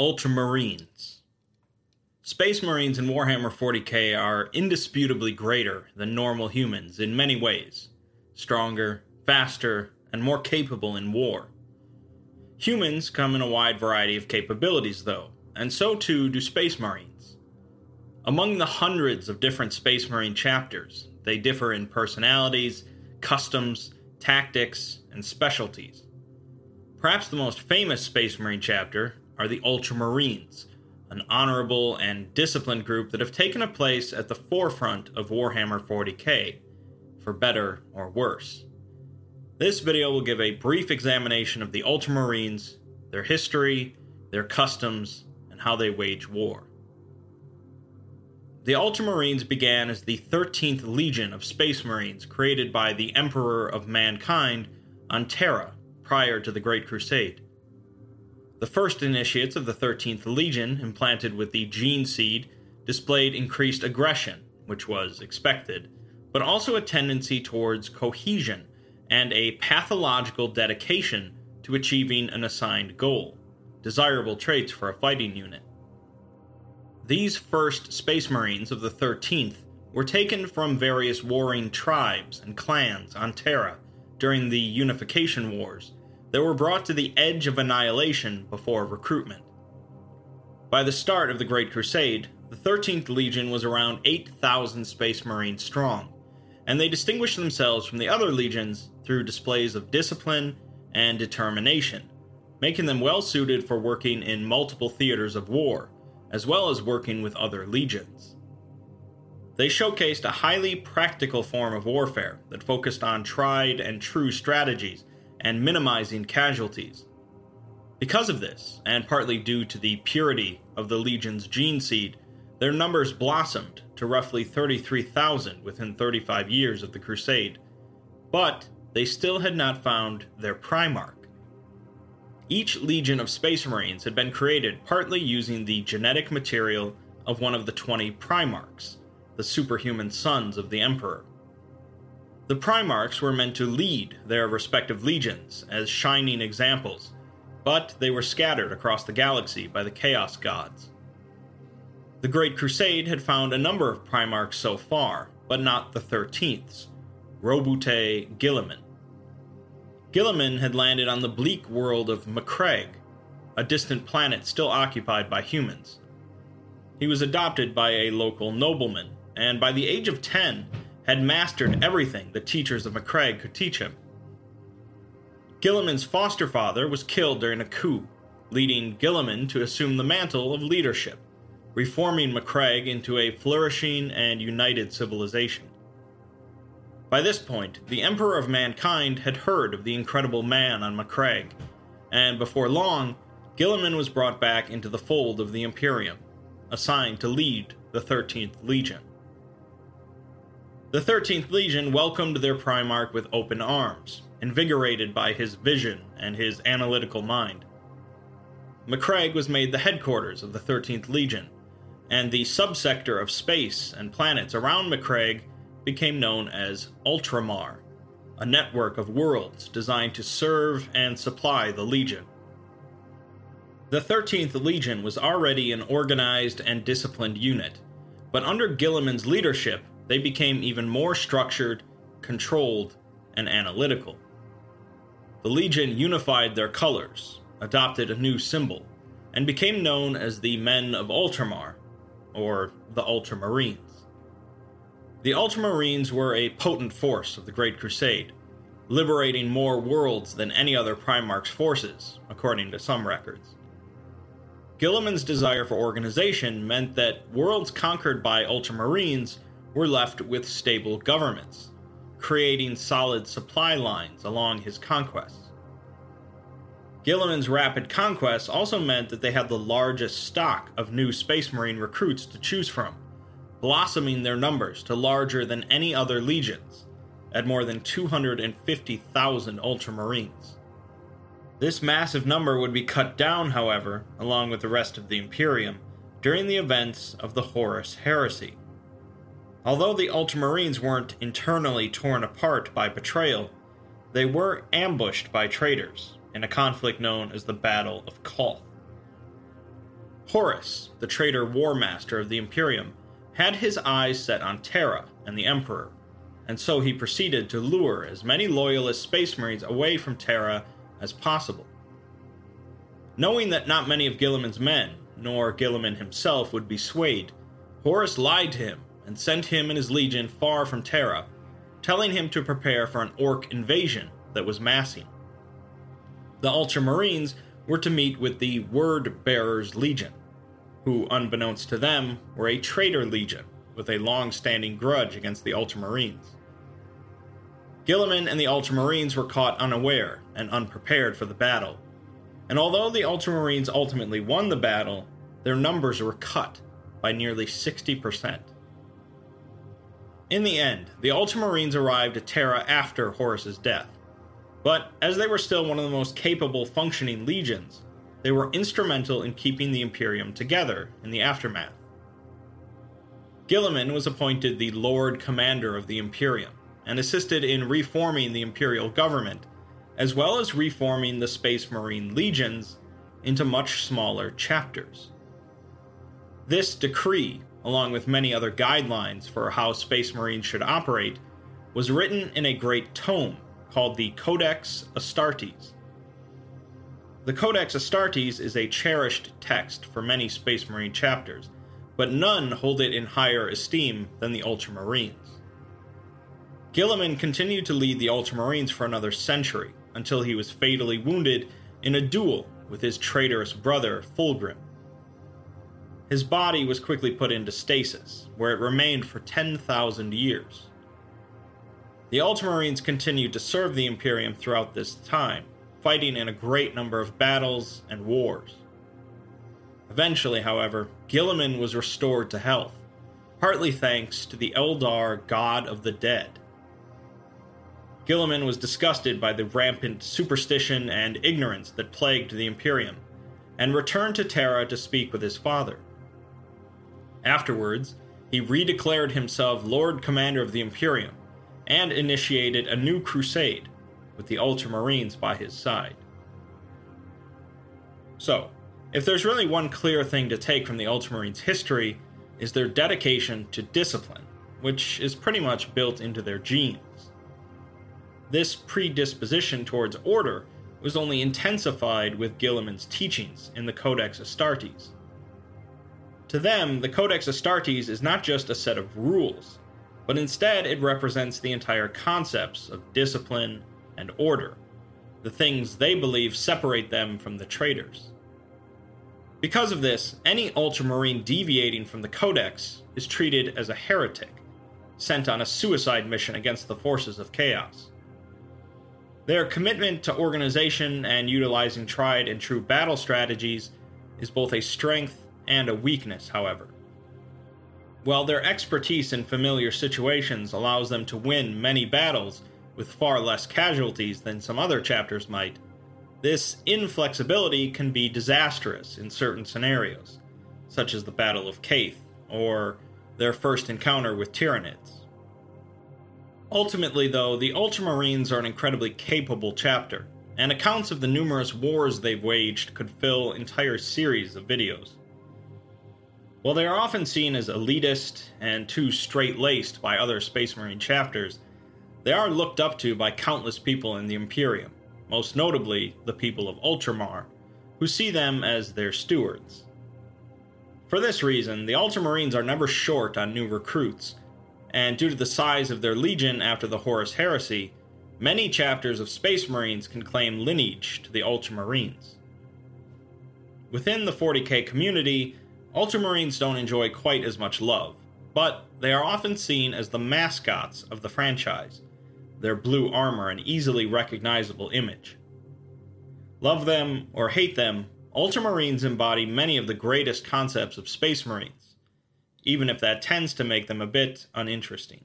Ultramarines. Space Marines in Warhammer 40k are indisputably greater than normal humans in many ways stronger, faster, and more capable in war. Humans come in a wide variety of capabilities, though, and so too do Space Marines. Among the hundreds of different Space Marine chapters, they differ in personalities, customs, tactics, and specialties. Perhaps the most famous Space Marine chapter are the Ultramarines, an honorable and disciplined group that have taken a place at the forefront of Warhammer 40k, for better or worse. This video will give a brief examination of the Ultramarines, their history, their customs, and how they wage war. The Ultramarines began as the 13th Legion of Space Marines created by the Emperor of Mankind on Terra prior to the Great Crusade. The first initiates of the 13th Legion, implanted with the gene seed, displayed increased aggression, which was expected, but also a tendency towards cohesion and a pathological dedication to achieving an assigned goal, desirable traits for a fighting unit. These first Space Marines of the 13th were taken from various warring tribes and clans on Terra during the Unification Wars that were brought to the edge of annihilation before recruitment. By the start of the Great Crusade, the 13th Legion was around 8,000 Space Marines strong, and they distinguished themselves from the other legions through displays of discipline and determination, making them well suited for working in multiple theaters of war, as well as working with other legions. They showcased a highly practical form of warfare that focused on tried and true strategies and minimizing casualties. Because of this, and partly due to the purity of the Legion's gene seed, their numbers blossomed to roughly 33,000 within 35 years of the Crusade. But they still had not found their Primarch. Each Legion of Space Marines had been created partly using the genetic material of one of the 20 Primarchs, the superhuman sons of the Emperor. The Primarchs were meant to lead their respective legions as shining examples, but they were scattered across the galaxy by the Chaos Gods. The Great Crusade had found a number of Primarchs so far, but not the 13ths Roboute Guilliman. Guilliman had landed on the bleak world of Macragge, a distant planet still occupied by humans. He was adopted by a local nobleman, and by the age of 10, had mastered everything the teachers of Macragge could teach him. Guilliman's foster father was killed during a coup, leading Guilliman to assume the mantle of leadership, reforming Macragge into a flourishing and united civilization. By this point, the Emperor of Mankind had heard of the incredible man on Macragge, and before long, Guilliman was brought back into the fold of the Imperium, assigned to lead the 13th Legion. The 13th Legion welcomed their Primarch with open arms, invigorated by his vision and his analytical mind. Macragge was made the headquarters of the 13th Legion, and the subsector of space and planets around Macragge became known as Ultramar, a network of worlds designed to serve and supply the Legion. The 13th Legion was already an organized and disciplined unit, but under Guilliman's leadership, they became even more structured, controlled, and analytical. The Legion unified their colors, adopted a new symbol, and became known as the Men of Ultramar, or the Ultramarines. The Ultramarines were a potent force of the Great Crusade, liberating more worlds than any other Primarch's forces, according to some records. Guilliman's desire for organization meant that worlds conquered by Ultramarines were left with stable governments, creating solid supply lines along his conquests. Guilliman's rapid conquests also meant that they had the largest stock of new Space Marine recruits to choose from, blossoming their numbers to larger than any other legions, at more than 250,000 Ultramarines. This massive number would be cut down, however, along with the rest of the Imperium, during the events of the Horus Heresy. Although the Ultramarines weren't internally torn apart by betrayal, they were ambushed by traitors in a conflict known as the Battle of Calth. Horus, the traitor war master of the Imperium, had his eyes set on Terra and the Emperor, and so he proceeded to lure as many loyalist space marines away from Terra as possible. Knowing that not many of Guilliman's men, nor Guilliman himself, would be swayed, Horus lied to him and sent him and his legion far from Terra, telling him to prepare for an orc invasion that was massing. The Ultramarines were to meet with the Word Bearers Legion, who, unbeknownst to them, were a traitor legion with a long standing grudge against the Ultramarines. Guilliman and the Ultramarines were caught unaware and unprepared for the battle, and although the Ultramarines ultimately won the battle, their numbers were cut by nearly 60%. In the end, the Ultramarines arrived at Terra after Horus's death, but as they were still one of the most capable functioning legions, they were instrumental in keeping the Imperium together in the aftermath. Guilliman was appointed the Lord Commander of the Imperium, and assisted in reforming the imperial government, as well as reforming the Space Marine legions into much smaller chapters. This decree, along with many other guidelines for how Space Marines should operate, was written in a great tome called the Codex Astartes. The Codex Astartes is a cherished text for many Space Marine chapters, but none hold it in higher esteem than the Ultramarines. Guilliman continued to lead the Ultramarines for another century, until he was fatally wounded in a duel with his traitorous brother, Fulgrim. His body was quickly put into stasis, where it remained for 10,000 years. The Ultramarines continued to serve the Imperium throughout this time, fighting in a great number of battles and wars. Eventually, however, Guilliman was restored to health, partly thanks to the Eldar god of the dead. Guilliman was disgusted by the rampant superstition and ignorance that plagued the Imperium, and returned to Terra to speak with his father. Afterwards, he redeclared himself Lord Commander of the Imperium, and initiated a new crusade, with the Ultramarines by his side. So, if there's really one clear thing to take from the Ultramarines' history, is their dedication to discipline, which is pretty much built into their genes. This predisposition towards order was only intensified with Guilliman's teachings in the Codex Astartes. To them, the Codex Astartes is not just a set of rules, but instead it represents the entire concepts of discipline and order, the things they believe separate them from the traitors. Because of this, any ultramarine deviating from the Codex is treated as a heretic, sent on a suicide mission against the forces of chaos. Their commitment to organization and utilizing tried and true battle strategies is both a strength and a weakness, however. While their expertise in familiar situations allows them to win many battles with far less casualties than some other chapters might, this inflexibility can be disastrous in certain scenarios, such as the Battle of Calth or their first encounter with Tyranids. Ultimately, though, the Ultramarines are an incredibly capable chapter, and accounts of the numerous wars they've waged could fill entire series of videos. While they are often seen as elitist and too straight laced by other Space Marine chapters, they are looked up to by countless people in the Imperium, most notably the people of Ultramar, who see them as their stewards. For this reason, the Ultramarines are never short on new recruits, and due to the size of their legion after the Horus Heresy, many chapters of Space Marines can claim lineage to the Ultramarines. Within the 40k community, Ultramarines don't enjoy quite as much love, but they are often seen as the mascots of the franchise, their blue armor an easily recognizable image. Love them or hate them, Ultramarines embody many of the greatest concepts of Space Marines even if that tends to make them a bit uninteresting.